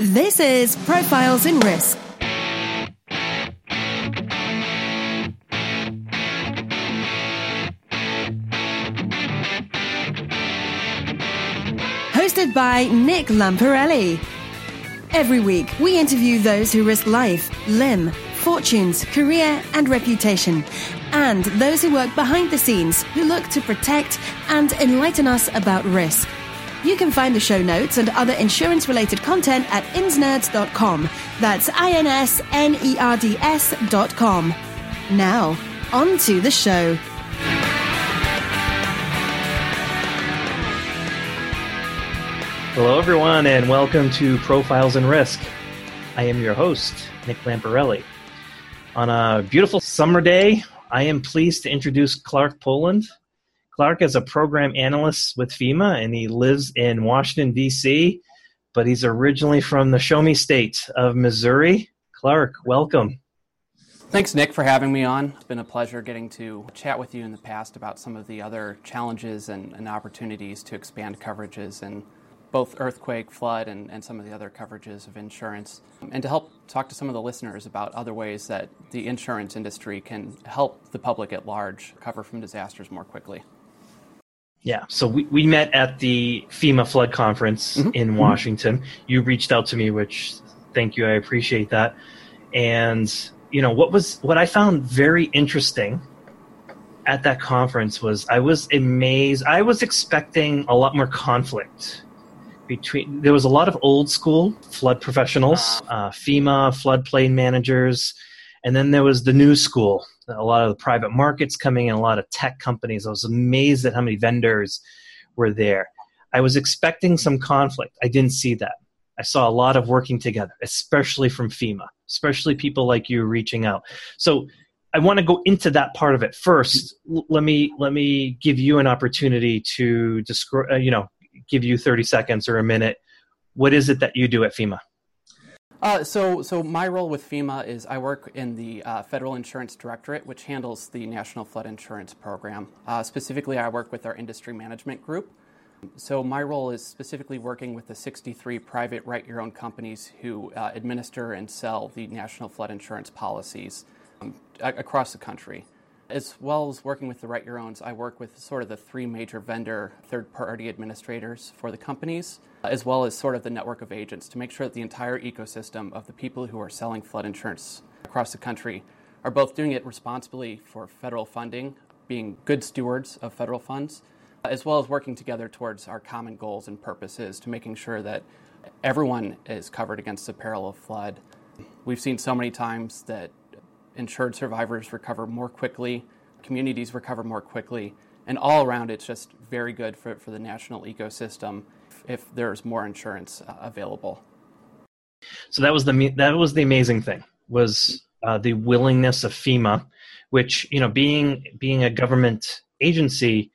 This is Profiles in Risk. Hosted by Nick Lamparelli. Every week, we interview those who risk life, limb, fortunes, career, and reputation, and those who work behind the scenes who look to protect and enlighten us about risk. You can find the show notes and other insurance related content at insnerds.com. That's I N S N E R D S.com. Now, on to the show. Hello, everyone, and welcome to Profiles in Risk. I am your host, Nick Lamparelli. On a beautiful summer day, I am pleased to introduce Clark Poland. Clark is a program analyst with FEMA, and he lives in Washington, D.C., but he's originally from the Show Me State of Missouri. Clark, welcome. Thanks, Nick, for having me on. It's been a pleasure getting to chat with you in the past about some of the other challenges and, and opportunities to expand coverages and both earthquake, flood, and, and some of the other coverages of insurance, and to help talk to some of the listeners about other ways that the insurance industry can help the public at large cover from disasters more quickly. Yeah, so we, we met at the FEMA flood conference mm-hmm. in mm-hmm. Washington. You reached out to me, which thank you, I appreciate that. And you know what was what I found very interesting at that conference was I was amazed. I was expecting a lot more conflict between there was a lot of old school flood professionals, uh, FEMA floodplain managers, and then there was the new school, a lot of the private markets coming in, a lot of tech companies. I was amazed at how many vendors were there. I was expecting some conflict. I didn't see that. I saw a lot of working together, especially from FEMA, especially people like you reaching out. So I want to go into that part of it first. let me let me give you an opportunity to describe, uh, you know, give you 30 seconds or a minute. What is it that you do at FEMA? Uh, so, so my role with FEMA is I work in the uh, Federal Insurance Directorate, which handles the National Flood Insurance Program. Uh, specifically, I work with our industry management group. So, my role is specifically working with the 63 private write your own companies who uh, administer and sell the National Flood Insurance policies um, across the country. As well as working with the Write Your Owns, I work with sort of the three major vendor third party administrators for the companies, as well as sort of the network of agents to make sure that the entire ecosystem of the people who are selling flood insurance across the country are both doing it responsibly for federal funding, being good stewards of federal funds, as well as working together towards our common goals and purposes to making sure that everyone is covered against the peril of flood. We've seen so many times that insured survivors recover more quickly, communities recover more quickly, and all around it's just very good for, for the national ecosystem if there's more insurance uh, available. So that was the that was the amazing thing was uh, the willingness of FEMA, which you know being being a government agency,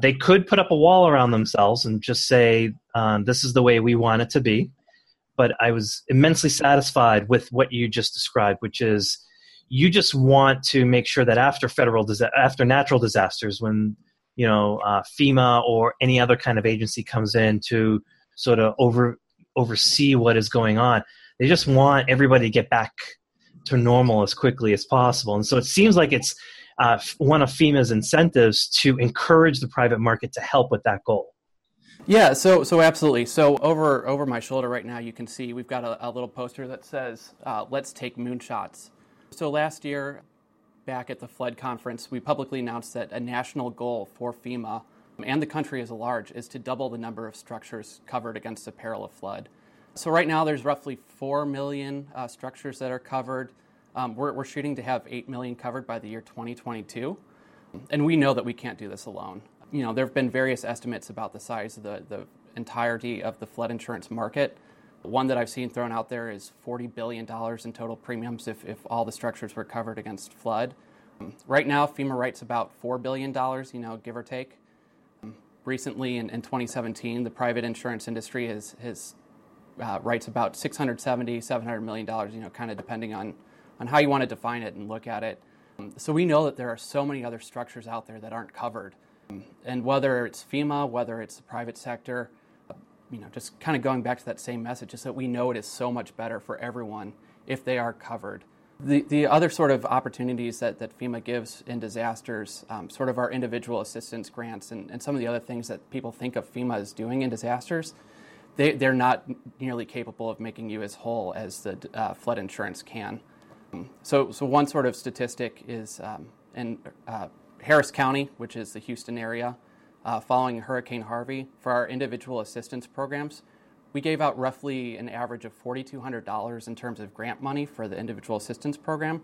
they could put up a wall around themselves and just say uh, this is the way we want it to be. But I was immensely satisfied with what you just described, which is you just want to make sure that after federal after natural disasters when you know uh, FEMA or any other kind of agency comes in to sort of over oversee what is going on they just want everybody to get back to normal as quickly as possible and so it seems like it's uh, one of FEMA's incentives to encourage the private market to help with that goal yeah, so so absolutely. So over over my shoulder right now, you can see we've got a, a little poster that says uh, "Let's take moonshots." So last year, back at the flood conference, we publicly announced that a national goal for FEMA and the country as a large is to double the number of structures covered against the peril of flood. So right now, there's roughly 4 million uh, structures that are covered. Um, we're, we're shooting to have 8 million covered by the year 2022. And we know that we can't do this alone. You know, there have been various estimates about the size of the, the entirety of the flood insurance market. One that I've seen thrown out there is $40 billion in total premiums if, if all the structures were covered against flood. Um, right now, FEMA writes about $4 billion, you know, give or take. Um, recently, in, in 2017, the private insurance industry has, has uh, writes about $670-$700 million, you know, kind of depending on, on how you want to define it and look at it. Um, so we know that there are so many other structures out there that aren't covered. And whether it's FEMA, whether it's the private sector, you know, just kind of going back to that same message, is that we know it is so much better for everyone if they are covered. The, the other sort of opportunities that, that FEMA gives in disasters, um, sort of our individual assistance grants, and, and some of the other things that people think of FEMA as doing in disasters, they, they're not nearly capable of making you as whole as the uh, flood insurance can. So, so one sort of statistic is um, in uh, Harris County, which is the Houston area, uh, following Hurricane Harvey, for our individual assistance programs, we gave out roughly an average of $4,200 in terms of grant money for the individual assistance program.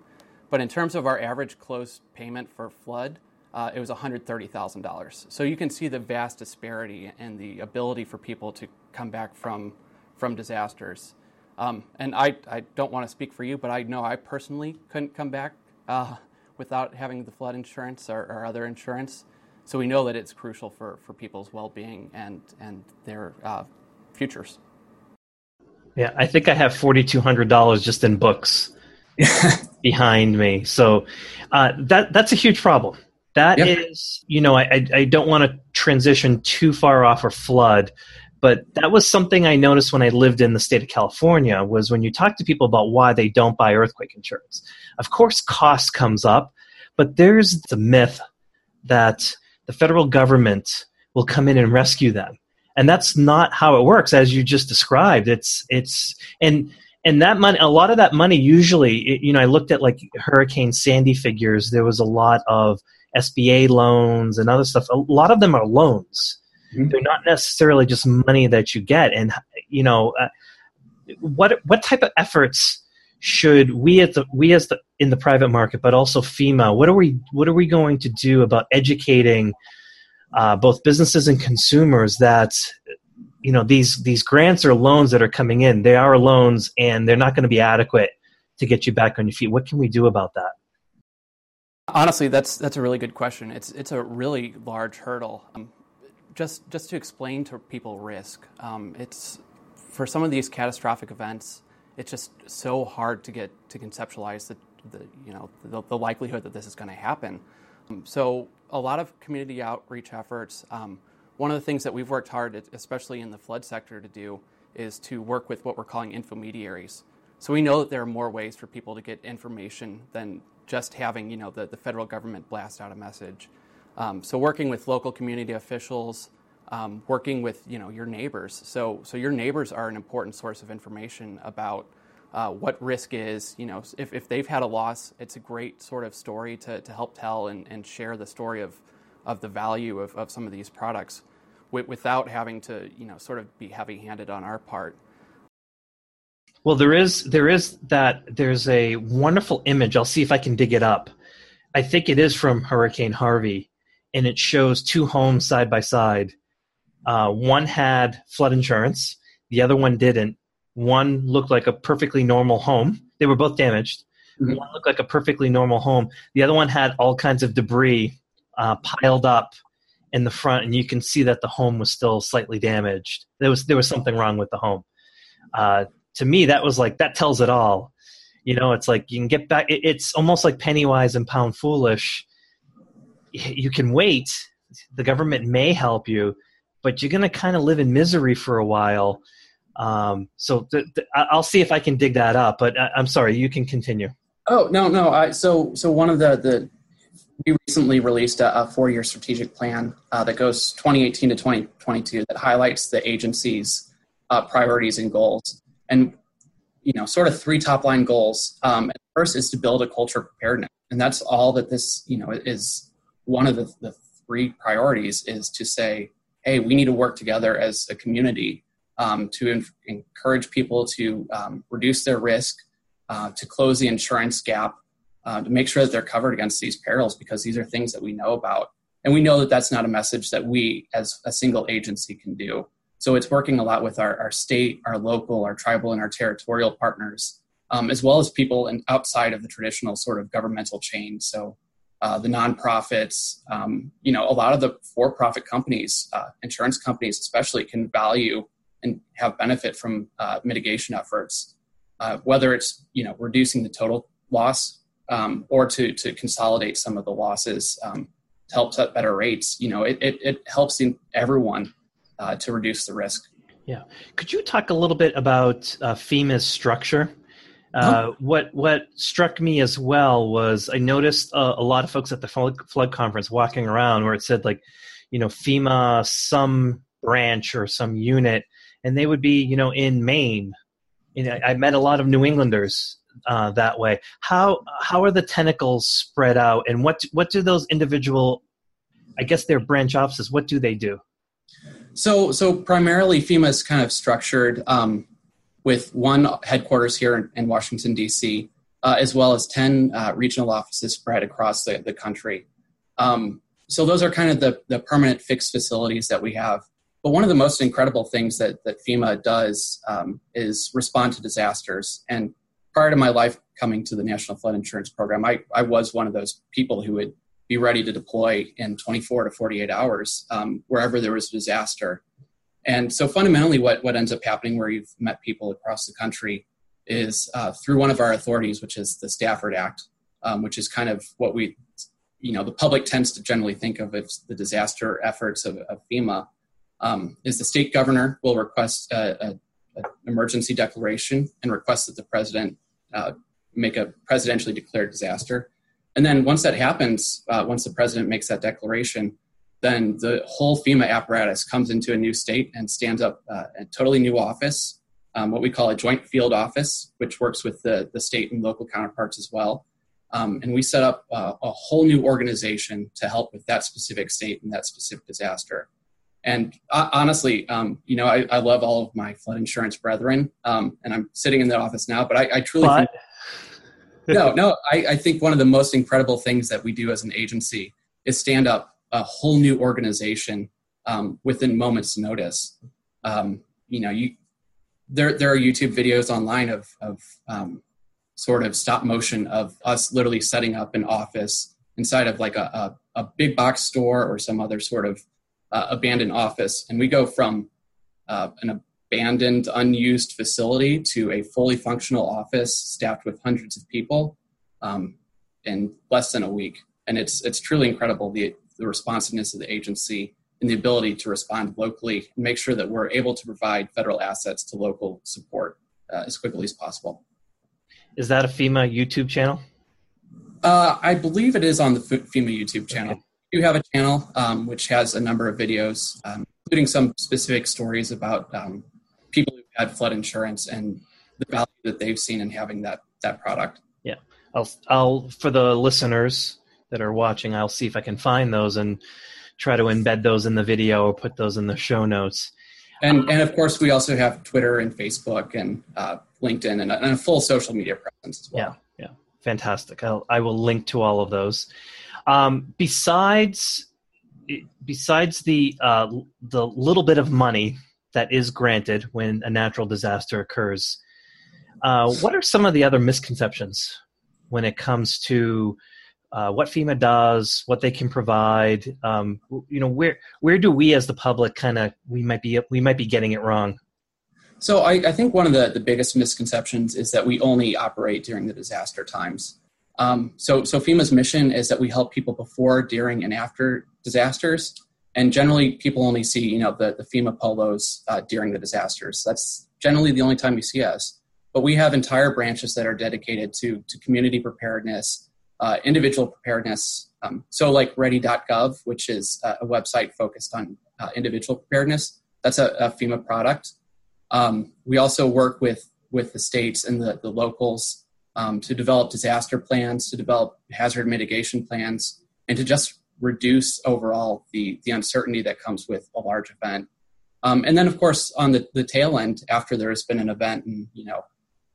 But in terms of our average closed payment for flood, uh, it was $130,000. So you can see the vast disparity in the ability for people to come back from, from disasters. Um, and I, I don't want to speak for you, but I know I personally couldn't come back uh, without having the flood insurance or, or, other insurance. So we know that it's crucial for, for people's well being and, and their uh, futures. Yeah, I think I have $4,200 just in books behind me. So uh, that that's a huge problem. That yep. is, you know, I, I don't want to transition too far off or flood, but that was something I noticed when I lived in the state of California was when you talk to people about why they don't buy earthquake insurance. Of course, cost comes up, but there's the myth that the federal government will come in and rescue them. And that's not how it works as you just described. It's it's and and that money a lot of that money usually you know i looked at like hurricane sandy figures. There was a lot of sba loans and other stuff. A lot of them are loans. Mm-hmm. they're not necessarily just money that you get. And you know uh, what what type of efforts should we at the we as the in the private market but also fema what are we what are we going to do about educating uh, both businesses and consumers that you know these these grants or loans that are coming in. They are loans and they're not going to be adequate to get you back on your feet. What can we do about that? Honestly that's that's a really good question. It's it's a really large hurdle. Um, just just to explain to people risk um, it's for some of these catastrophic events it's just so hard to get to conceptualize the, the you know the, the likelihood that this is going to happen um, so a lot of community outreach efforts. Um, one of the things that we've worked hard, especially in the flood sector, to do is to work with what we're calling infomediaries. So we know that there are more ways for people to get information than just having you know the, the federal government blast out a message. Um, so working with local community officials, um, working with you know your neighbors. So so your neighbors are an important source of information about uh, what risk is. You know, if, if they've had a loss, it's a great sort of story to, to help tell and, and share the story of, of the value of, of some of these products without having to, you know, sort of be heavy handed on our part. Well, there is there is that there's a wonderful image. I'll see if I can dig it up. I think it is from Hurricane Harvey, and it shows two homes side by side. Uh, one had flood insurance, the other one didn't, one looked like a perfectly normal home. They were both damaged. Mm-hmm. One looked like a perfectly normal home. The other one had all kinds of debris uh, piled up in the front, and you can see that the home was still slightly damaged. There was there was something wrong with the home. Uh, to me, that was like that tells it all. You know, it's like you can get back. It, it's almost like Pennywise and pound foolish. You can wait. The government may help you, but you're going to kind of live in misery for a while um, so th- th- I'll see if I can dig that up. But I- am sorry, you can continue. Oh no, no. I, so so one of the the we recently released a, a four year strategic plan uh, that goes 2018 to 2022 that highlights the agency's uh, priorities and goals. And you know, sort of three top line goals. Um, first is to build a culture of preparedness, and that's all that this you know is. One of the, the three priorities is to say, hey, we need to work together as a community um, to in- encourage people to um, reduce their risk, uh, to close the insurance gap, uh, to make sure that they're covered against these perils because these are things that we know about. And we know that that's not a message that we as a single agency can do. So it's working a lot with our, our state, our local, our tribal, and our territorial partners, um, as well as people in, outside of the traditional sort of governmental chain. So uh, the nonprofits, um, you know, a lot of the for-profit companies, uh, insurance companies especially, can value and have benefit from uh, mitigation efforts, uh, whether it's you know reducing the total loss um, or to to consolidate some of the losses um, to help set better rates. You know, it it, it helps everyone uh, to reduce the risk. Yeah. Could you talk a little bit about uh, FEMA's structure? Uh, what what struck me as well was I noticed uh, a lot of folks at the flood, flood conference walking around where it said like, you know, FEMA some branch or some unit, and they would be you know in Maine. You know, I met a lot of New Englanders uh, that way. How how are the tentacles spread out, and what what do those individual, I guess, their branch offices? What do they do? So so primarily FEMA is kind of structured. Um, with one headquarters here in, in Washington, D.C., uh, as well as 10 uh, regional offices spread across the, the country. Um, so those are kind of the, the permanent fixed facilities that we have. But one of the most incredible things that, that FEMA does um, is respond to disasters. And prior to my life coming to the National Flood Insurance Program, I, I was one of those people who would be ready to deploy in 24 to 48 hours um, wherever there was a disaster. And so fundamentally, what, what ends up happening where you've met people across the country is uh, through one of our authorities, which is the Stafford Act, um, which is kind of what we, you know, the public tends to generally think of as the disaster efforts of, of FEMA, um, is the state governor will request an emergency declaration and request that the president uh, make a presidentially declared disaster. And then once that happens, uh, once the president makes that declaration, then the whole FEMA apparatus comes into a new state and stands up uh, a totally new office, um, what we call a joint field office, which works with the, the state and local counterparts as well. Um, and we set up uh, a whole new organization to help with that specific state and that specific disaster. And uh, honestly, um, you know, I, I, love all of my flood insurance brethren, um, and I'm sitting in that office now. But I, I truly think, no, no, I, I think one of the most incredible things that we do as an agency is stand up a whole new organization um, within moments notice. Um, you know, you there there are YouTube videos online of of um, sort of stop motion of us literally setting up an office inside of like a, a, a big box store or some other sort of uh, abandoned office, and we go from uh, an abandoned, unused facility to a fully functional office staffed with hundreds of people um, in less than a week. And it's it's truly incredible the the responsiveness of the agency and the ability to respond locally and make sure that we're able to provide federal assets to local support uh, as quickly as possible. Is that a FEMA YouTube channel? Uh, I believe it is on the FEMA YouTube channel. Okay. We do have a channel um, which has a number of videos, um, including some specific stories about um, people who had flood insurance and the value that they've seen in having that that product. Yeah, I'll, I'll for the listeners that are watching, I'll see if I can find those and try to embed those in the video or put those in the show notes. And, and of course, we also have Twitter and Facebook and uh, LinkedIn and a, and a, full social media presence as well. Yeah, yeah, fantastic. I'll, I will link to all of those. Um, besides, besides the uh, the little bit of money that is granted when a natural disaster occurs, uh, what are some of the other misconceptions when it comes to uh, what FEMA does, what they can provide. Um, you know, where where do we as the public kind of we might be we might be getting it wrong. So I, I, think one of the, the biggest misconceptions is that we only operate during the disaster times. Um, so so FEMA's mission is that we help people before, during, and after disasters. And generally, people only see you know the, the FEMA polos uh, during the disasters. That's generally the only time you see us. But we have entire branches that are dedicated to to community preparedness, uh, individual preparedness. Um, so, like ready.gov, which is a website focused on uh, individual preparedness, that's a, a FEMA product. Um, we also work with, with the states and the, the locals um, to develop disaster plans, to develop hazard mitigation plans, and to just reduce overall the, the uncertainty that comes with a large event. Um, and then, of course, on the, the tail end, after there has been an event and, you know,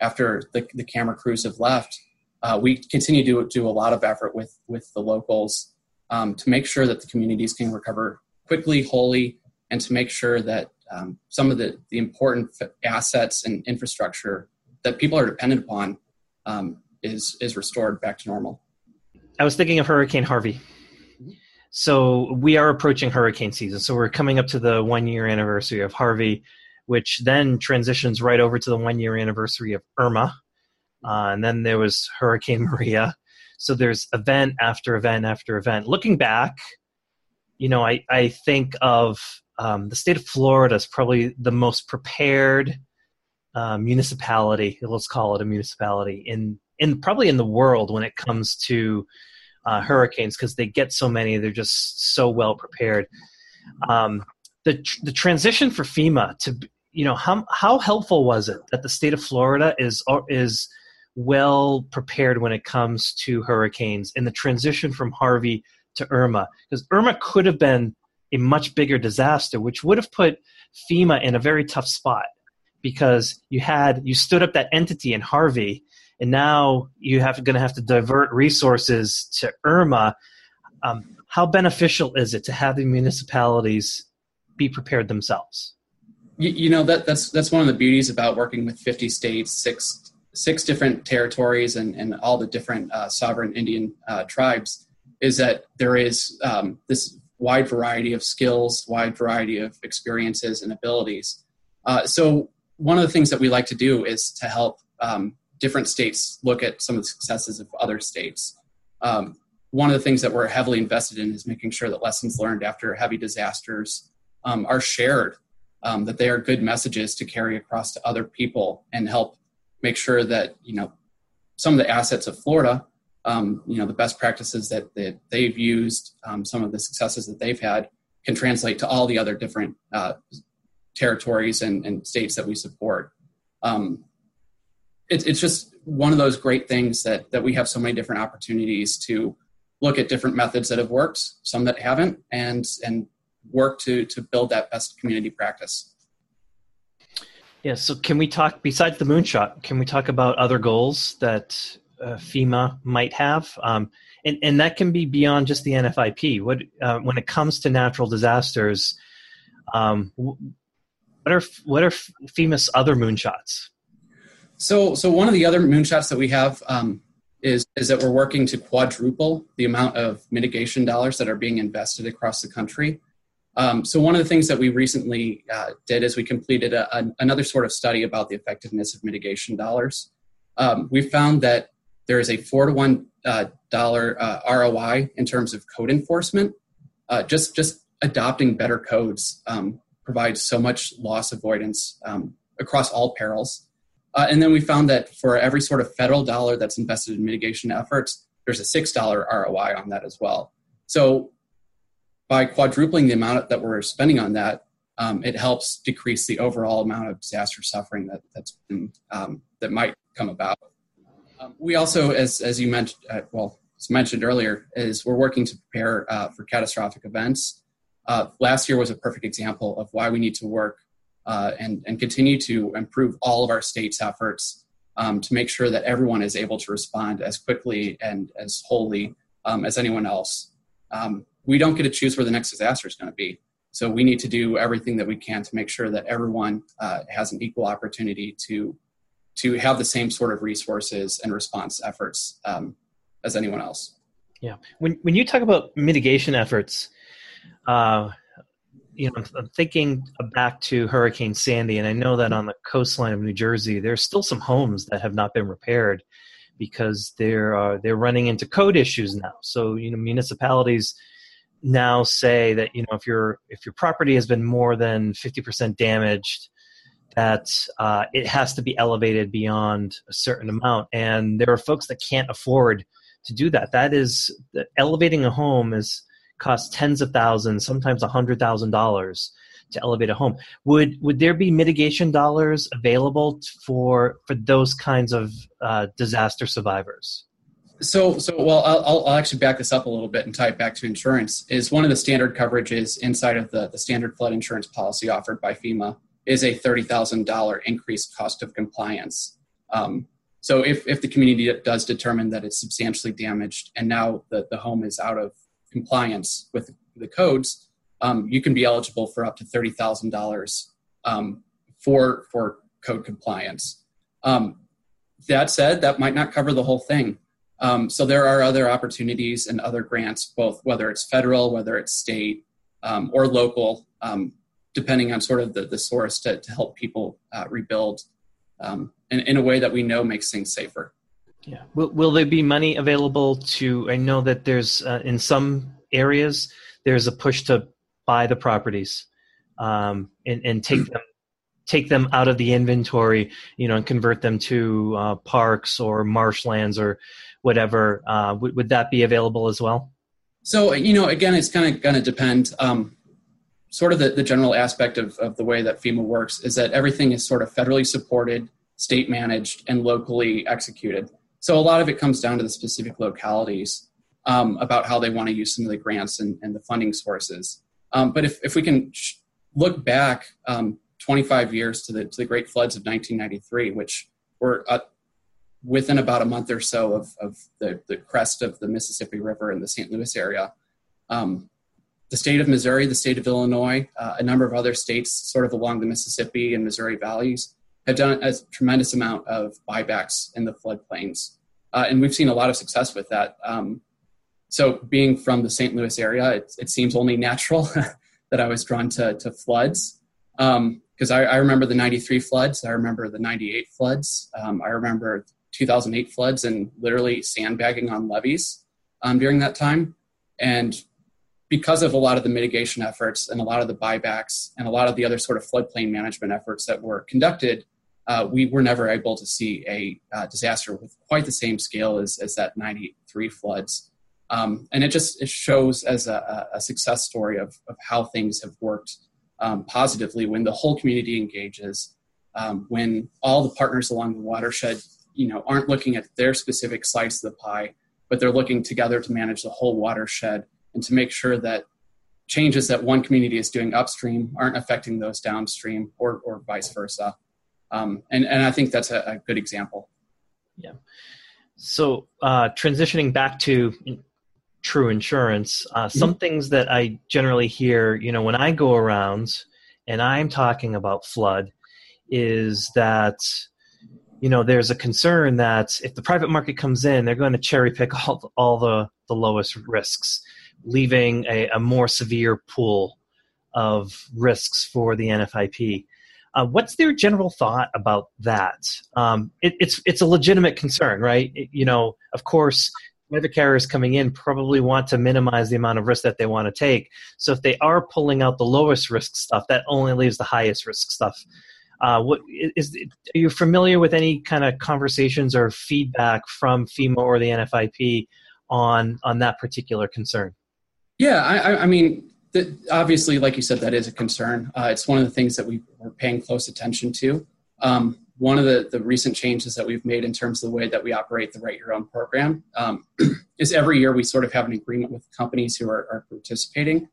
after the, the camera crews have left, uh, we continue to do a lot of effort with with the locals um, to make sure that the communities can recover quickly, wholly, and to make sure that um, some of the, the important assets and infrastructure that people are dependent upon um, is is restored back to normal. I was thinking of Hurricane Harvey. So we are approaching hurricane season. So we're coming up to the one year anniversary of Harvey, which then transitions right over to the one year anniversary of Irma, uh, and then there was Hurricane Maria. So there's event after event after event. Looking back, you know, I, I think of um, the state of Florida is probably the most prepared uh, municipality. Let's call it a municipality in in probably in the world when it comes to uh, hurricanes because they get so many. They're just so well prepared. Um, the the transition for FEMA to you know how how helpful was it that the state of Florida is is well prepared when it comes to hurricanes and the transition from Harvey to Irma because Irma could have been a much bigger disaster which would have put FEMA in a very tough spot because you had you stood up that entity in Harvey and now you have going to have to divert resources to Irma. Um, how beneficial is it to have the municipalities be prepared themselves? You, you, know that that's that's one of the beauties about working with 50 states six six different territories and, and all the different uh, sovereign indian uh, tribes is that there is um, this wide variety of skills wide variety of experiences and abilities. Uh, so one of the things that we like to do is to help um, different states look at some of the successes of other states. Um, one of the things that we're heavily invested in is making sure that lessons learned after heavy disasters um, are shared, um, that they are good messages to carry across to other people and help make sure that you know some of the assets of Florida, um, you know the best practices that, that they've used, um, some of the successes that they've had, can translate to all the other different uh, territories and, and, states that we support. Um, it, it's just one of those great things that that we have so many different opportunities to look at different methods that have worked, some that haven't, and and work to to build that best community practice. Yeah. So, can we talk besides the moonshot? Can we talk about other goals that uh, FEMA might have? Um, and and that can be beyond just the NFIP. What uh, when it comes to natural disasters, um, what are what are FEMA's other moonshots? So, so one of the other moonshots that we have um, is, is that we're working to quadruple the amount of mitigation dollars that are being invested across the country. Um, so one of the things that we recently uh, did is we completed a, a, another sort of study about the effectiveness of mitigation dollars. Um, we found that there is a four to one uh, dollar uh, ROI in terms of code enforcement. Uh, just just adopting better codes um, provides so much loss avoidance um, across all perils. Uh, and then we found that for every sort of federal dollar that's invested in mitigation efforts, there's a $6 ROI on that as well. So by quadrupling the amount that we're spending on that, um, it helps decrease the overall amount of disaster suffering that, that's been, um, that might come about. Um, we also, as, as you mentioned, uh, well, as mentioned earlier, is we're working to prepare uh, for catastrophic events. Uh, last year was a perfect example of why we need to work uh, and, and continue to improve all of our state's efforts um, to make sure that everyone is able to respond as quickly and as wholly um, as anyone else. Um, we don't get to choose where the next disaster is going to be. So we need to do everything that we can to make sure that everyone uh, has an equal opportunity to to have the same sort of resources and response efforts um, as anyone else. Yeah. When when you talk about mitigation efforts, uh, you know, I'm thinking back to Hurricane Sandy, and I know that on the coastline of New Jersey, there's still some homes that have not been repaired because they're uh, they're running into code issues now. So you know, municipalities now say that you know if your if your property has been more than 50% damaged, that uh, it has to be elevated beyond a certain amount, and there are folks that can't afford to do that. That is elevating a home is cost tens of thousands, sometimes a hundred thousand dollars to elevate a home. Would would there be mitigation dollars available for for those kinds of uh, disaster survivors? So, so well, I'll, I'll actually back this up a little bit and tie it back to insurance. Is one of the standard coverages inside of the, the standard flood insurance policy offered by FEMA is a thirty thousand dollar increased cost of compliance. Um, so, if if the community does determine that it's substantially damaged and now the, the home is out of compliance with the codes, um, you can be eligible for up to thirty thousand um, dollars for for code compliance. Um, that said, that might not cover the whole thing. Um, so there are other opportunities and other grants, both whether it's federal, whether it's state, um, or local, um, depending on sort of the, the source to, to help people uh, rebuild in, in a way that we know makes things safer. Yeah. Will, will there be money available to? I know that there's uh, in some areas there's a push to buy the properties. um, and, and take them take them out of the inventory, you know, and convert them to uh, parks or marshlands or whatever. Uh, would, would that be available as well? So, you know, again, it's kind of going to depend. Um, sort of the, the general aspect of, of the way that FEMA works is that everything is sort of federally supported, state managed, and locally executed. So a lot of it comes down to the specific localities um, about how they want to use some of the grants and, and the funding sources. Um, but if, if we can look back um, 25 years to the, to the great floods of 1993, which were uh, within about a month or so of, of the, the crest of the Mississippi River in the St. Louis area. Um, the state of Missouri, the state of Illinois, uh, a number of other states sort of along the Mississippi and Missouri valleys have done a tremendous amount of buybacks in the floodplains. Uh, and we've seen a lot of success with that. Um, so, being from the St. Louis area, it, it seems only natural that I was drawn to, to floods. Because um, I, I, remember the 93 floods, I remember the 98 floods, um, I remember 2008 floods and literally sandbagging on levees um, during that time. And because of a lot of the mitigation efforts and a lot of the buybacks and a lot of the other sort of floodplain management efforts that were conducted, uh, we were never able to see a uh, disaster with quite the same scale as, as that 93 floods. Um, and it just it shows as a, a success story of, of how things have worked um, positively when the whole community engages, um, when all the partners along the watershed you know aren't looking at their specific slice of the pie, but they're looking together to manage the whole watershed and to make sure that changes that one community is doing upstream aren't affecting those downstream or, or vice versa. Um, and, and I think that's a, a good example. Yeah. So uh, transitioning back to true insurance, uh, mm-hmm. some things that I generally hear, you know, when I go around and I'm talking about flood, is that you know there's a concern that if the private market comes in, they're going to cherry pick all all the the lowest risks leaving a, a more severe pool of risks for the NFIP. Uh, what's their general thought about that? Um, it, it's it's a legitimate concern, right? It, you know, of course, private carriers coming in probably want to minimize the amount of risk that they want to take. So if they are pulling out the lowest risk stuff, that only leaves the highest risk stuff. Uh, what is? Are you familiar with any kind of conversations or feedback from FEMA or the NFIP on on that particular concern? Yeah, I, I mean, the, obviously, like you said, that is a concern. Uh, it's one of the things that we are paying close attention to. Um, one of the, the recent changes that we've made in terms of the way that we operate the Write Your Own program um, is every year we sort of have an agreement with companies who are, are participating.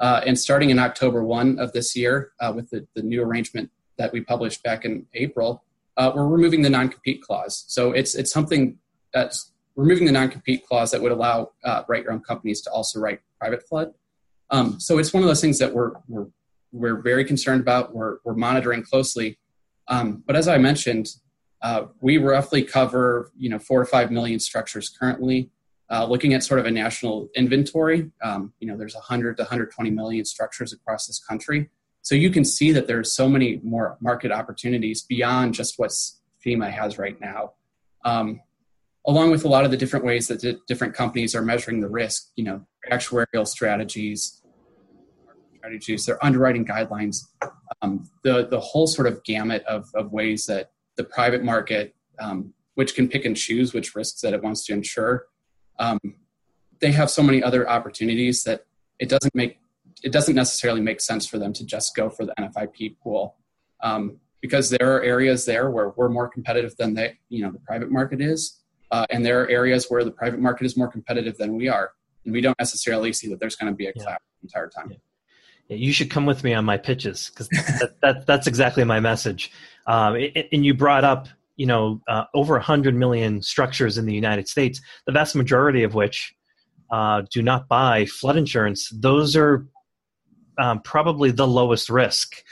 Uh, and starting in October 1 of this year, uh, with the, the new arrangement that we published back in April, uh, we're removing the non compete clause. So it's, it's something that's removing the non compete clause that would allow uh, write your own companies to also write private flood. Um, so it's one of those things that we're we're we're very concerned about. We're we're monitoring closely. Um, but as I mentioned, uh, we roughly cover you know four to five million structures currently. Uh, looking at sort of a national inventory, um, you know, there's 100 to 120 million structures across this country. So you can see that there's so many more market opportunities beyond just what FEMA has right now. Um, along with a lot of the different ways that different companies are measuring the risk, you know, actuarial strategies, strategies, their underwriting guidelines, um, the the whole sort of gamut of, of ways that the private market, um, which can pick and choose which risks that it wants to insure, um, they have so many other opportunities that it doesn't make it doesn't necessarily make sense for them to just go for the NFIP pool. Um, because there are areas there where we're more competitive than they, you know, the private market is, uh, and there are areas where the private market is more competitive than we are. And we don't necessarily see that there's going to be a yeah. clap the entire time. Yeah. Yeah, you should come with me on my pitches because that, that, that's exactly my message. Um, it, and you brought up, you know, uh, over 100 million structures in the United States, the vast majority of which uh, do not buy flood insurance. Those are um, probably the lowest risk.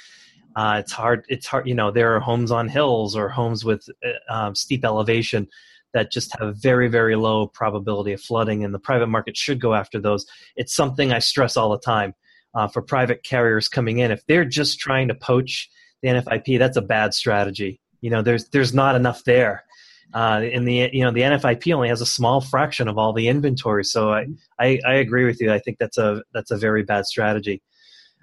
Uh, it's hard. It's hard. You know, there are homes on hills or homes with uh, um, steep elevation that just have very very low probability of flooding and the private market should go after those it's something i stress all the time uh, for private carriers coming in if they're just trying to poach the nfip that's a bad strategy you know there's there's not enough there uh, and the you know the NFIP only has a small fraction of all the inventory, so I, I, I agree with you. I think that's a that's a very bad strategy.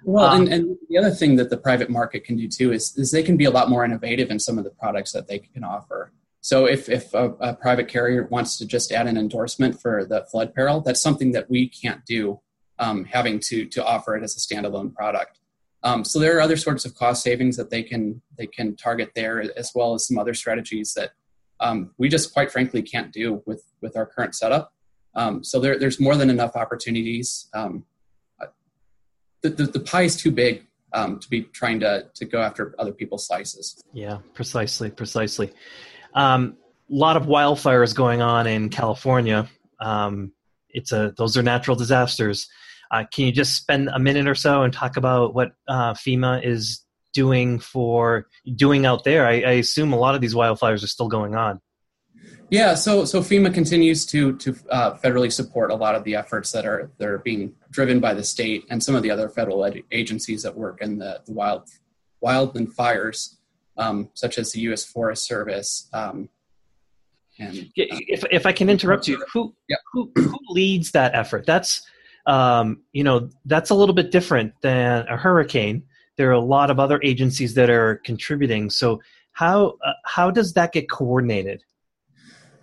Well, um, and, and, the other thing that the private market can do too is, is they can be a lot more innovative in some of the products that they can offer. So if, if a, a private carrier wants to just add an endorsement for the flood peril, that's something that we can't do, um, having to, to offer it as a standalone product. Um, so there are other sorts of cost savings that they can they can target there, as well as some other strategies that um, we just quite frankly can't do with with our current setup. Um, so there, there's more than enough opportunities. The, the, the, pie is too big um, to be trying to, to go after other people's slices. Yeah, precisely, precisely. A um, lot of wildfires going on in California. Um, it's a those are natural disasters. Uh, can you just spend a minute or so and talk about what uh, FEMA is doing for doing out there? I, I assume a lot of these wildfires are still going on. Yeah, so so FEMA continues to to uh, federally support a lot of the efforts that are that are being driven by the state and some of the other federal ed- agencies that work in the, the wild wildland fires, um, such as the U.S. Forest Service. Um, and uh, if if I can interrupt you, who yeah. who who leads that effort? That's um, you know that's a little bit different than a hurricane. There are a lot of other agencies that are contributing. So how uh, how does that get coordinated?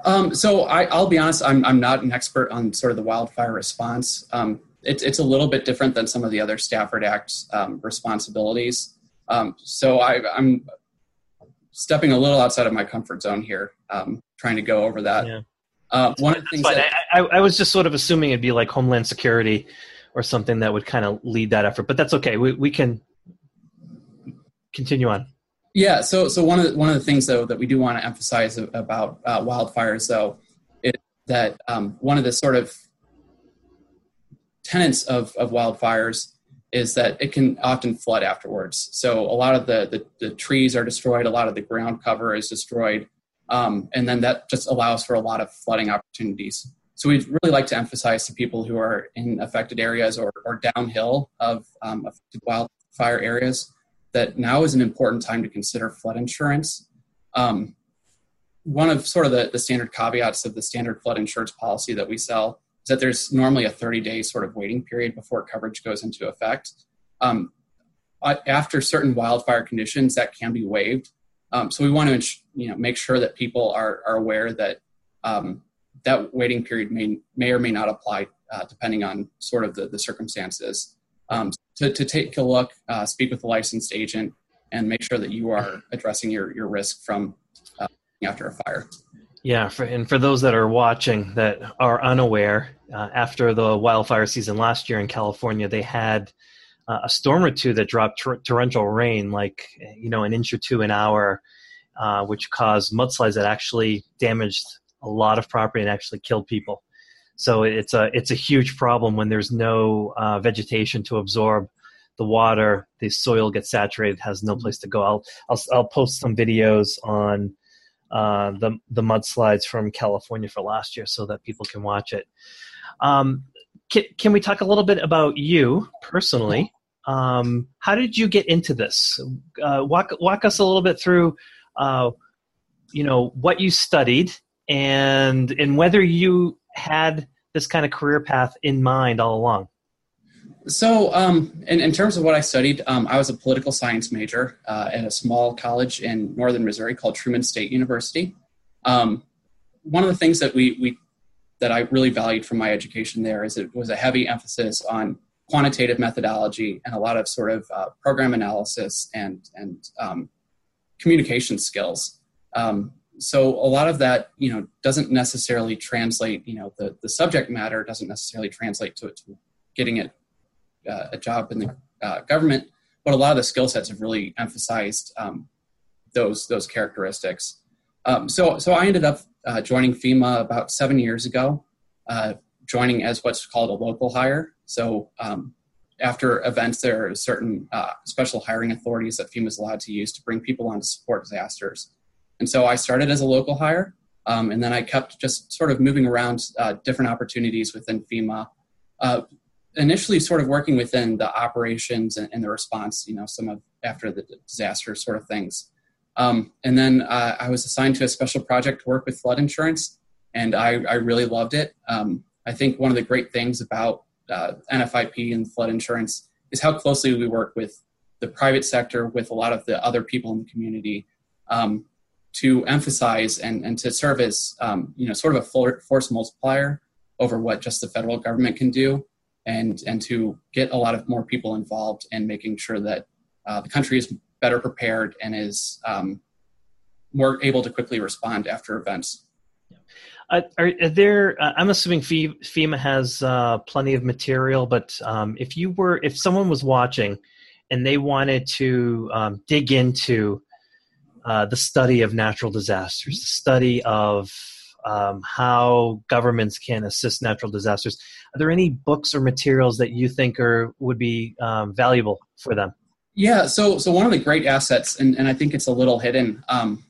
Um, so I, will be honest, I'm, I'm not an expert on sort of the wildfire response. Um, it, it's a little bit different than some of the other Stafford Act um, responsibilities. Um, so I, am stepping a little outside of my comfort zone here, um, trying to go over that. Yeah. Uh, one of the things that, I, I, I, was just sort of assuming it'd be like Homeland Security or something that would kind of lead that effort, but that's okay. We, we can continue on. Yeah. So, so one of the, one of the things though that we do want to emphasize about uh, wildfires though is that um, one of the sort of tenets of, of wildfires is that it can often flood afterwards. So a lot of the, the, the trees are destroyed, a lot of the ground cover is destroyed, um, and then that just allows for a lot of flooding opportunities. So we'd really like to emphasize to people who are in affected areas or, or downhill of um, affected wildfire areas that now is an important time to consider flood insurance. Um, one of sort of the, the standard caveats of the standard flood insurance policy that we sell is that there's normally a 30 day sort of waiting period before coverage goes into effect. Um, after certain wildfire conditions, that can be waived. Um, so we want to you know make sure that people are, are aware that um, that waiting period may may or may not apply uh, depending on sort of the, the circumstances. Um, to, to take a look, uh, speak with a licensed agent, and make sure that you are addressing your, your risk from uh, after a fire. Yeah, for, and for those that are watching that are unaware, uh, after the wildfire season last year in California, they had uh, a storm or two that dropped tor- torrential rain, like you know an inch or two an hour, uh, which caused mudslides that actually damaged a lot of property and actually killed people. So it's a it's a huge problem when there's no uh, vegetation to absorb the water. The soil gets saturated, has no place to go. I'll I'll, I'll post some videos on uh, the the mudslides from California for last year so that people can watch it. Um, can, can we talk a little bit about you personally? Um, how did you get into this? Uh, walk walk us a little bit through, uh, you know, what you studied and and whether you had this kind of career path in mind all along. So, um, in, in, terms of what I studied, um, I was a political science major uh, at a small college in northern Missouri called Truman State University. Um, one of the things that we, we that I really valued from my education there is it was a heavy emphasis on quantitative methodology and a lot of sort of uh, program analysis and and um, communication skills. Um, so a lot of that, you know, doesn't necessarily translate. You know, the the subject matter doesn't necessarily translate to, to getting it uh, a job in the uh, government, but a lot of the skill sets have really emphasized um, those those characteristics. Um, so so I ended up uh, joining FEMA about seven years ago, uh, joining as what's called a local hire. So um, after events, there are certain uh, special hiring authorities that FEMA is allowed to use to bring people on to support disasters. And so I started as a local hire, um, and then I kept just sort of moving around uh, different opportunities within FEMA initially sort of working within the operations and, and, the response, you know, some of after the disaster sort of things. Um, and then uh, I was assigned to a special project to work with flood insurance, and I, I really loved it. Um, I think one of the great things about uh, NFIP and flood insurance is how closely we work with the private sector, with a lot of the other people in the community, um, to emphasize and, and to serve as um, you know sort of a force multiplier over what just the federal government can do, and and to get a lot of more people involved in making sure that uh, the country is better prepared and is um, more able to quickly respond after events. Uh, are, are, there? Uh, I'm assuming FEMA has uh, plenty of material, but um, if you were, if someone was watching and they wanted to um, dig into uh, the study of natural disasters, the study of um, how governments can assist natural disasters, are there any books or materials that you think are would be um, valuable for them? Yeah, so so one of the great assets, and, and I think it's a little hidden um,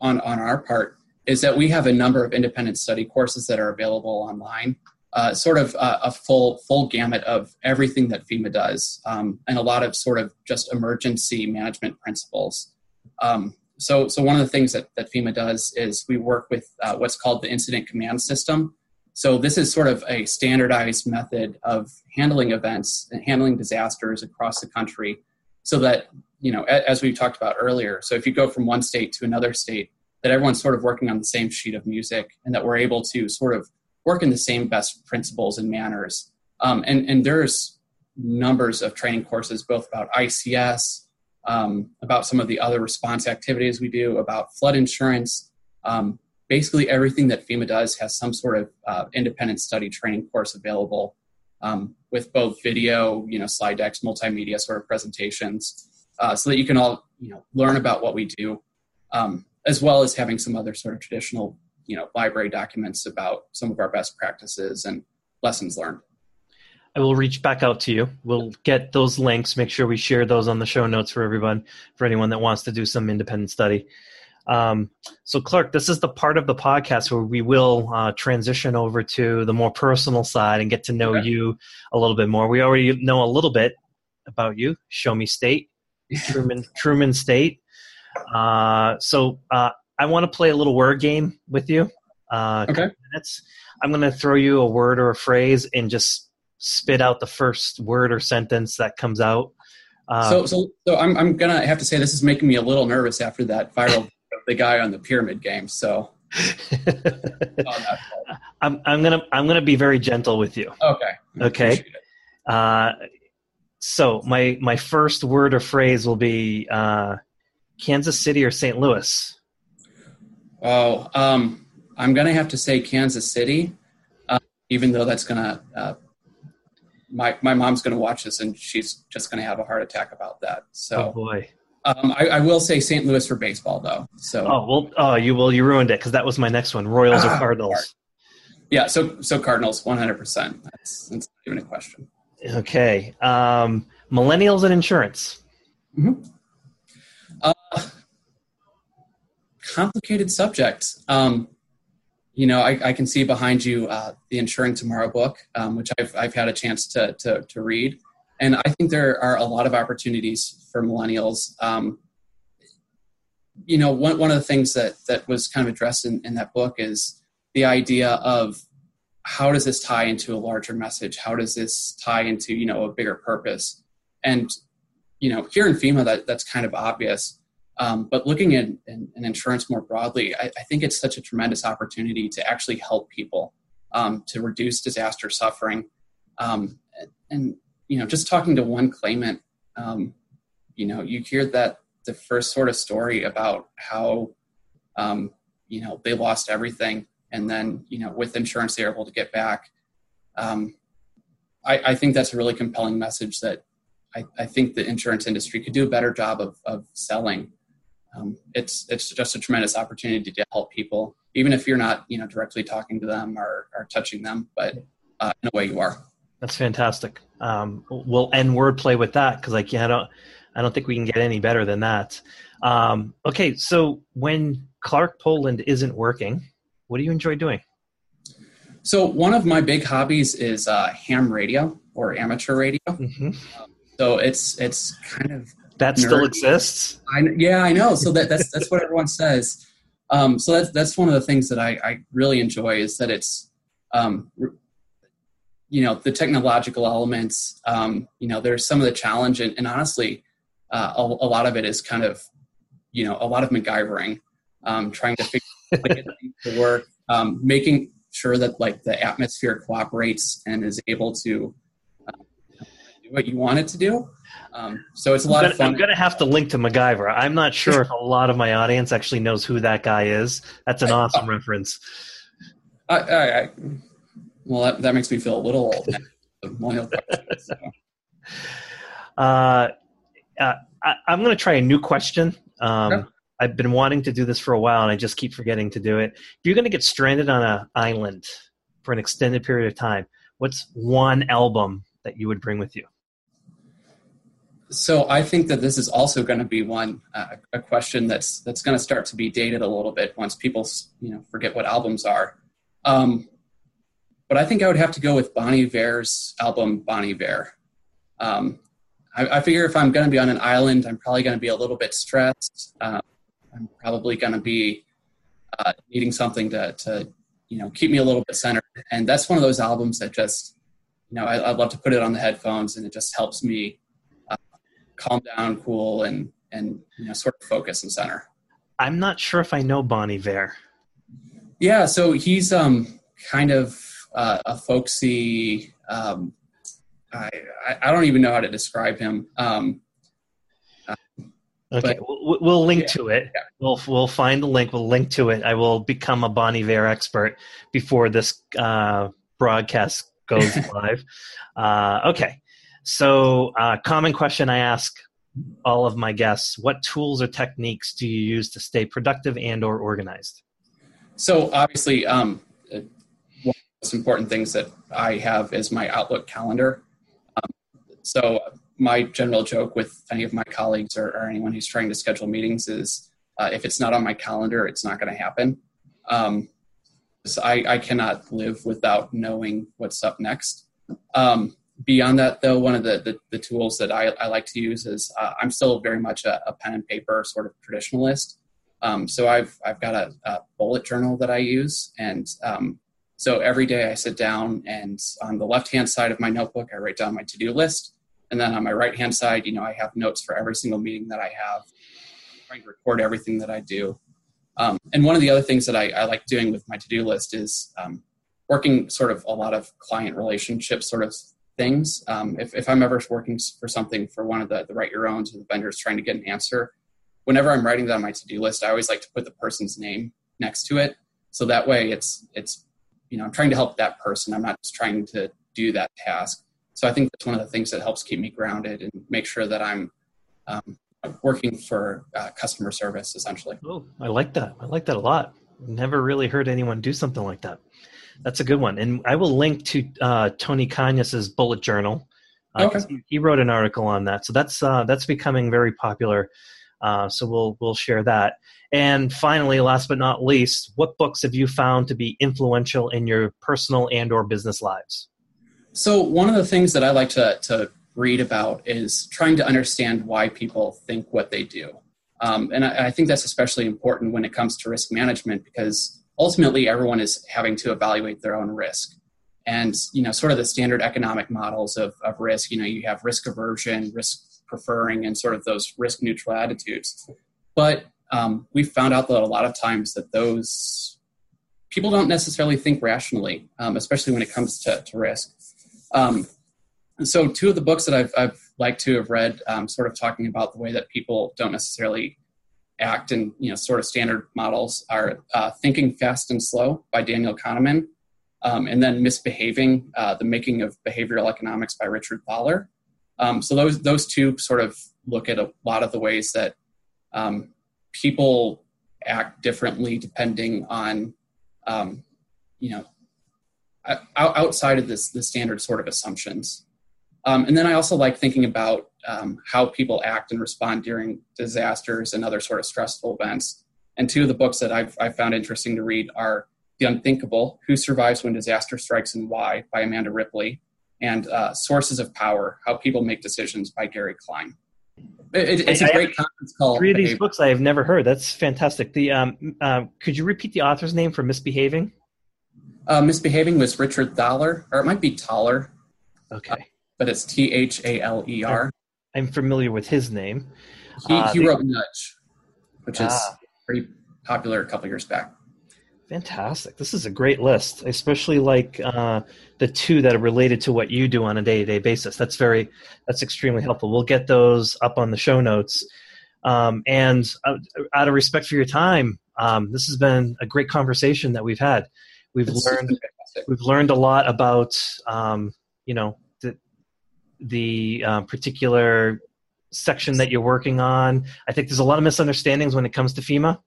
on on our part, is that we have a number of independent study courses that are available online. Uh, sort of uh, a full full gamut of everything that FEMA does, um, and a lot of sort of just emergency management principles. Um, so, so one of the things that, that FEMA does is we work with uh, what's called the incident command system. So this is sort of a standardized method of handling events and handling disasters across the country, so that you know, as we talked about earlier. So if you go from one state to another state, that everyone's sort of working on the same sheet of music, and that we're able to sort of work in the same best principles and manners. Um, and and there's numbers of training courses both about ICS um, about some of the other response activities we do, about flood insurance. Um, basically, everything that FEMA does has some sort of uh, independent study training course available um, with both video, you know, slide decks, multimedia sort of presentations, uh, so that you can all, you know, learn about what we do, um, as well as having some other sort of traditional, you know, library documents about some of our best practices and lessons learned. I will reach back out to you. We'll get those links, make sure we share those on the show notes for everyone, for anyone that wants to do some independent study. Um, so, Clark, this is the part of the podcast where we will uh, transition over to the more personal side and get to know okay. you a little bit more. We already know a little bit about you. Show me state, Truman, Truman State. Uh, so, uh, I want to play a little word game with you. Uh, okay. Minutes. I'm going to throw you a word or a phrase and just spit out the first word or sentence that comes out. Um, so, so, so I'm, I'm gonna have to say this is making me a little nervous after that viral the guy on the pyramid game. So, I'm, I'm gonna, I'm gonna be very gentle with you. Okay. Okay. Uh, so my, my first word or phrase will be uh, Kansas City or St. Louis. Oh, um, I'm gonna have to say Kansas City, uh, even though that's gonna uh, my my mom's going to watch this and she's just going to have a heart attack about that. So, oh boy. Um, I, I, will say St. Louis for baseball, though. So, oh well, oh you will you ruined it because that was my next one: Royals or ah, Cardinals. Yeah, so so Cardinals, one hundred percent. That's that's not even a question. Okay, um, millennials and insurance. Mm-hmm. Uh, complicated subject. Um, you know, I, I, can see behind you uh, the Insuring Tomorrow book, um, which I've, I've had a chance to, to, to, read. And I think there are a lot of opportunities for millennials. Um, you know, one, one of the things that, that was kind of addressed in, in that book is the idea of how does this tie into a larger message? How does this tie into, you know, a bigger purpose? And, you know, here in FEMA, that, that's kind of obvious um, but looking at in, in insurance more broadly, I, I, think it's such a tremendous opportunity to actually help people um, to reduce disaster suffering. Um, and, you know, just talking to one claimant, um, you know, you hear that the first sort of story about how, um, you know, they lost everything, and then you know, with insurance, they're able to get back. Um, I, I think that's a really compelling message that I, I, think the insurance industry could do a better job of, of selling um, it's it's just a tremendous opportunity to help people, even if you're not you know directly talking to them or, or touching them, but uh, in a way you are. That's fantastic. Um, we'll end wordplay with that because like yeah, I don't I don't think we can get any better than that. Um, okay, so when Clark Poland isn't working, what do you enjoy doing? So one of my big hobbies is uh, ham radio or amateur radio. Mm-hmm. so it's it's kind of that nerd. still exists. I, yeah, I know. So that, that's that's what everyone says. Um, so that's that's one of the things that I, I really enjoy is that it's um, you know the technological elements um, you know there's some of the challenge and, and honestly uh, a, a, lot of it is kind of you know a lot of MacGyvering um, trying to figure out things to work um, making sure that like the atmosphere cooperates and is able to uh, do what you want it to do um, so it's a lot gonna, of fun i'm going to have to link to MacGyver i'm not sure if a lot of my audience actually knows who that guy is that's an awesome uh, reference I, I, I well, that, that makes me feel a little old. so. uh, uh, I, am going to try a new question. Um, yeah. I've been wanting to do this for a while, and I just keep forgetting to do it. If you're going to get stranded on an island for an extended period of time, what's one album that you would bring with you? So I think that this is also going to be one uh, a question that's that's going to start to be dated a little bit once people you know forget what albums are. Um, but I think I would have to go with Bon Iver's album Bon Iver. Um, I, I, figure if I'm going to be on an island, I'm probably going to be a little bit stressed. Um, I'm probably going to be uh, needing something to, to, you know, keep me a little bit centered. And that's one of those albums that just, you know, I, would love to put it on the headphones, and it just helps me calm down, cool, and and you know, sort of focus and center. I'm not sure if I know Bon Iver. Yeah, so he's um kind of uh, a folksy. Um, I, I don't even know how to describe him. Um, uh, okay, but, we'll, we'll, link yeah, to it. Yeah. We'll we'll find the link. We'll link to it. I will become a Bon Iver expert before this uh, broadcast goes live. Uh, okay, so uh, common question I ask all of my guests: What tools or techniques do you use to stay productive and or organized? So obviously, um, one of the most important things that I have is my Outlook calendar. Um, so my general joke with any of my colleagues or, or anyone who's trying to schedule meetings is uh, if it's not on my calendar, it's not going to happen. Um, so I, I, cannot live without knowing what's up next. Um, beyond that, though, one of the, the, the tools that I, I, like to use is uh, I'm still very much a, a, pen and paper sort of traditionalist. Um, so I've I've got a, a, bullet journal that I use, and um, so every day I sit down and on the left hand side of my notebook, I write down my to do list. And then on my right hand side, you know, I have notes for every single meeting that I have, I'm trying to record everything that I do. Um, and one of the other things that I, I like doing with my to do list is um, working sort of a lot of client relationship sort of things. Um, if, if I'm ever working for something for one of the, the write your owns or the vendors trying to get an answer, whenever I'm writing that on my to do list, I always like to put the person's name next to it. So that way it's, it's you know, I'm trying to help that person. I'm not just trying to do that task. So I think that's one of the things that helps keep me grounded and make sure that I'm um, working for uh, customer service essentially. Oh, I like that. I like that a lot. Never really heard anyone do something like that. That's a good one. And I will link to uh, Tony Kanyas's bullet journal. Uh, okay. He, he, wrote an article on that. So that's uh, that's becoming very popular. Uh, so we'll we'll share that. And finally, last but not least, what books have you found to be influential in your personal and or business lives? So one of the things that I like to, to read about is trying to understand why people think what they do. Um, and I, I think that's especially important when it comes to risk management because ultimately everyone is having to evaluate their own risk and you know sort of the standard economic models of, of risk you know you have risk aversion risk preferring and sort of those risk neutral attitudes but um, we found out that a lot of times that those people don't necessarily think rationally, um, especially when it comes to, to risk. Um, so, two of the books that I've, I've liked to have read, um, sort of talking about the way that people don't necessarily act and you know sort of standard models, are uh, "Thinking Fast and Slow" by Daniel Kahneman, um, and then "Misbehaving: uh, The Making of Behavioral Economics" by Richard Thaler. Um, so those those two sort of look at a lot of the ways that um, people act differently depending on, um, you know, outside of this the standard sort of assumptions. Um, and then I also like thinking about um, how people act and respond during disasters and other sort of stressful events. And two of the books that I've, I've found interesting to read are The Unthinkable Who Survives When Disaster Strikes and Why by Amanda Ripley, and uh, Sources of Power How People Make Decisions by Gary Klein. It, it's I, a great conference call. Three of these books I have never heard. That's fantastic. The um, uh, could you repeat the author's name for misbehaving? Uh, misbehaving was Richard Thaler, or it might be Thaler. Okay. Uh, but it's T H A L E R. I'm familiar with his name. He, uh, he wrote Nudge, which is ah. pretty popular a couple years back. Fantastic. This is a great list. especially like uh, the two that are related to what you do on a day to day basis. That's very, that's extremely helpful. We'll get those up on the show notes. Um, and uh, out of respect for your time, um, this has been a great conversation that we've had. We've learned, we've learned a lot about, um, you know, the, uh, particular section that you're working on. I think there's a lot of misunderstandings when it comes to FEMA,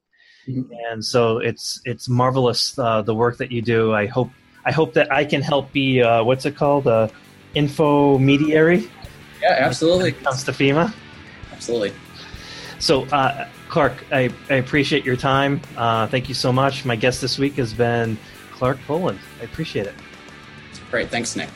mm-hmm. and so it's it's marvelous uh, the work that you do. I hope I hope that I can help be uh, what's it called, uh, info mediary. Yeah, absolutely. When it comes to FEMA. Absolutely. So, uh, Clark, I, I appreciate your time. Uh, thank you so much. My guest this week has been Clark Boland. I appreciate it. Great. Thanks, Nick.